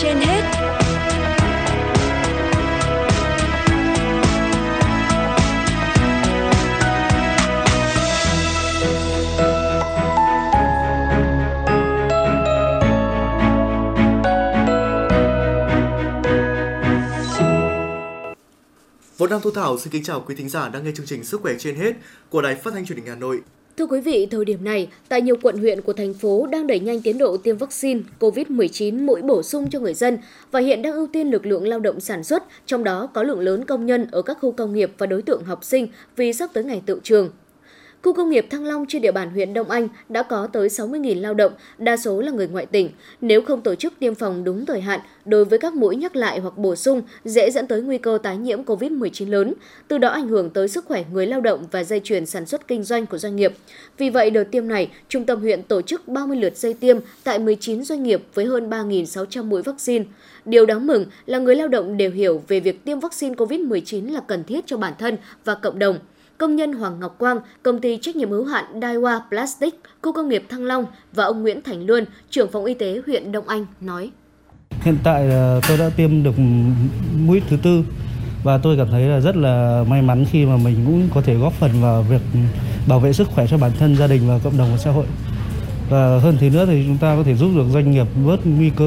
trên hết. Võ Đăng Thu Thảo, xin kính chào quý thính giả đang nghe chương trình Sức khỏe trên hết của Đài Phát thanh Truyền hình Hà Nội. Thưa quý vị, thời điểm này, tại nhiều quận huyện của thành phố đang đẩy nhanh tiến độ tiêm vaccine COVID-19 mũi bổ sung cho người dân và hiện đang ưu tiên lực lượng lao động sản xuất, trong đó có lượng lớn công nhân ở các khu công nghiệp và đối tượng học sinh vì sắp tới ngày tự trường. Khu công nghiệp Thăng Long trên địa bàn huyện Đông Anh đã có tới 60.000 lao động, đa số là người ngoại tỉnh. Nếu không tổ chức tiêm phòng đúng thời hạn đối với các mũi nhắc lại hoặc bổ sung, dễ dẫn tới nguy cơ tái nhiễm COVID-19 lớn, từ đó ảnh hưởng tới sức khỏe người lao động và dây chuyền sản xuất kinh doanh của doanh nghiệp. Vì vậy, đợt tiêm này, Trung tâm huyện tổ chức 30 lượt dây tiêm tại 19 doanh nghiệp với hơn 3.600 mũi vaccine. Điều đáng mừng là người lao động đều hiểu về việc tiêm vaccine COVID-19 là cần thiết cho bản thân và cộng đồng – công nhân Hoàng Ngọc Quang, công ty trách nhiệm hữu hạn Daiwa Plastic, khu công nghiệp Thăng Long và ông Nguyễn Thành Luân, trưởng phòng y tế huyện Đông Anh nói. Hiện tại tôi đã tiêm được mũi thứ tư và tôi cảm thấy là rất là may mắn khi mà mình cũng có thể góp phần vào việc bảo vệ sức khỏe cho bản thân, gia đình và cộng đồng và xã hội. Và hơn thế nữa thì chúng ta có thể giúp được doanh nghiệp bớt nguy cơ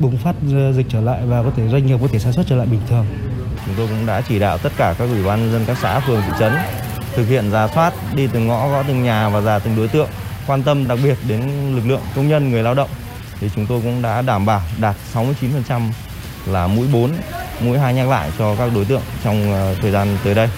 bùng phát dịch trở lại và có thể doanh nghiệp có thể sản xuất trở lại bình thường. Chúng tôi cũng đã chỉ đạo tất cả các ủy ban nhân dân các xã phường thị trấn thực hiện ra soát đi từng ngõ gõ từng nhà và ra từng đối tượng quan tâm đặc biệt đến lực lượng công nhân người lao động thì chúng tôi cũng đã đảm bảo đạt 69% là mũi 4, mũi 2 nhắc lại cho các đối tượng trong ờ, thời gian tới đây.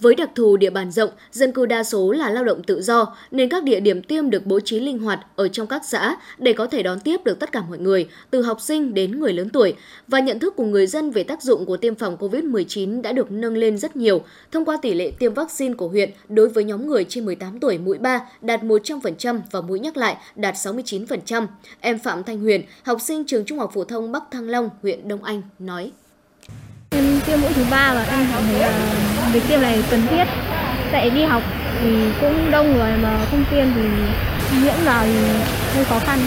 Với đặc thù địa bàn rộng, dân cư đa số là lao động tự do, nên các địa điểm tiêm được bố trí linh hoạt ở trong các xã để có thể đón tiếp được tất cả mọi người, từ học sinh đến người lớn tuổi. Và nhận thức của người dân về tác dụng của tiêm phòng COVID-19 đã được nâng lên rất nhiều thông qua tỷ lệ tiêm vaccine của huyện đối với nhóm người trên 18 tuổi mũi 3 đạt 100% và mũi nhắc lại đạt 69%. Em Phạm Thanh Huyền, học sinh trường Trung học phổ thông Bắc Thăng Long, huyện Đông Anh nói. Tiêm mũi thứ ba và em cảm thấy là việc tiêm này cần thiết. Tại đi học thì cũng đông người mà không tiêm thì nhiễm vào thì hơi khó khăn.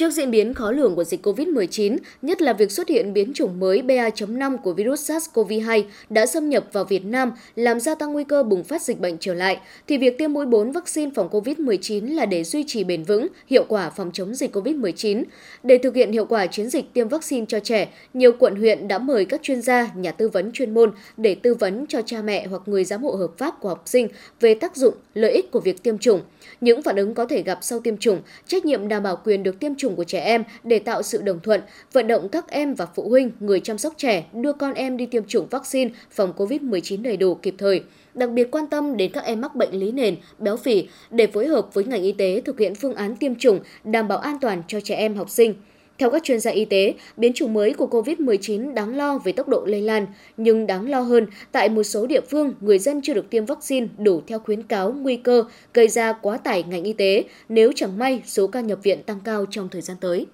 Trước diễn biến khó lường của dịch COVID-19, nhất là việc xuất hiện biến chủng mới BA.5 của virus SARS-CoV-2 đã xâm nhập vào Việt Nam, làm gia tăng nguy cơ bùng phát dịch bệnh trở lại, thì việc tiêm mũi 4 vaccine phòng COVID-19 là để duy trì bền vững, hiệu quả phòng chống dịch COVID-19. Để thực hiện hiệu quả chiến dịch tiêm vaccine cho trẻ, nhiều quận huyện đã mời các chuyên gia, nhà tư vấn chuyên môn để tư vấn cho cha mẹ hoặc người giám hộ hợp pháp của học sinh về tác dụng, lợi ích của việc tiêm chủng, những phản ứng có thể gặp sau tiêm chủng, trách nhiệm đảm bảo quyền được tiêm chủng chủng của trẻ em để tạo sự đồng thuận, vận động các em và phụ huynh, người chăm sóc trẻ đưa con em đi tiêm chủng vaccine phòng COVID-19 đầy đủ kịp thời đặc biệt quan tâm đến các em mắc bệnh lý nền, béo phì để phối hợp với ngành y tế thực hiện phương án tiêm chủng đảm bảo an toàn cho trẻ em học sinh. Theo các chuyên gia y tế, biến chủng mới của COVID-19 đáng lo về tốc độ lây lan, nhưng đáng lo hơn, tại một số địa phương, người dân chưa được tiêm vaccine đủ theo khuyến cáo nguy cơ gây ra quá tải ngành y tế nếu chẳng may số ca nhập viện tăng cao trong thời gian tới.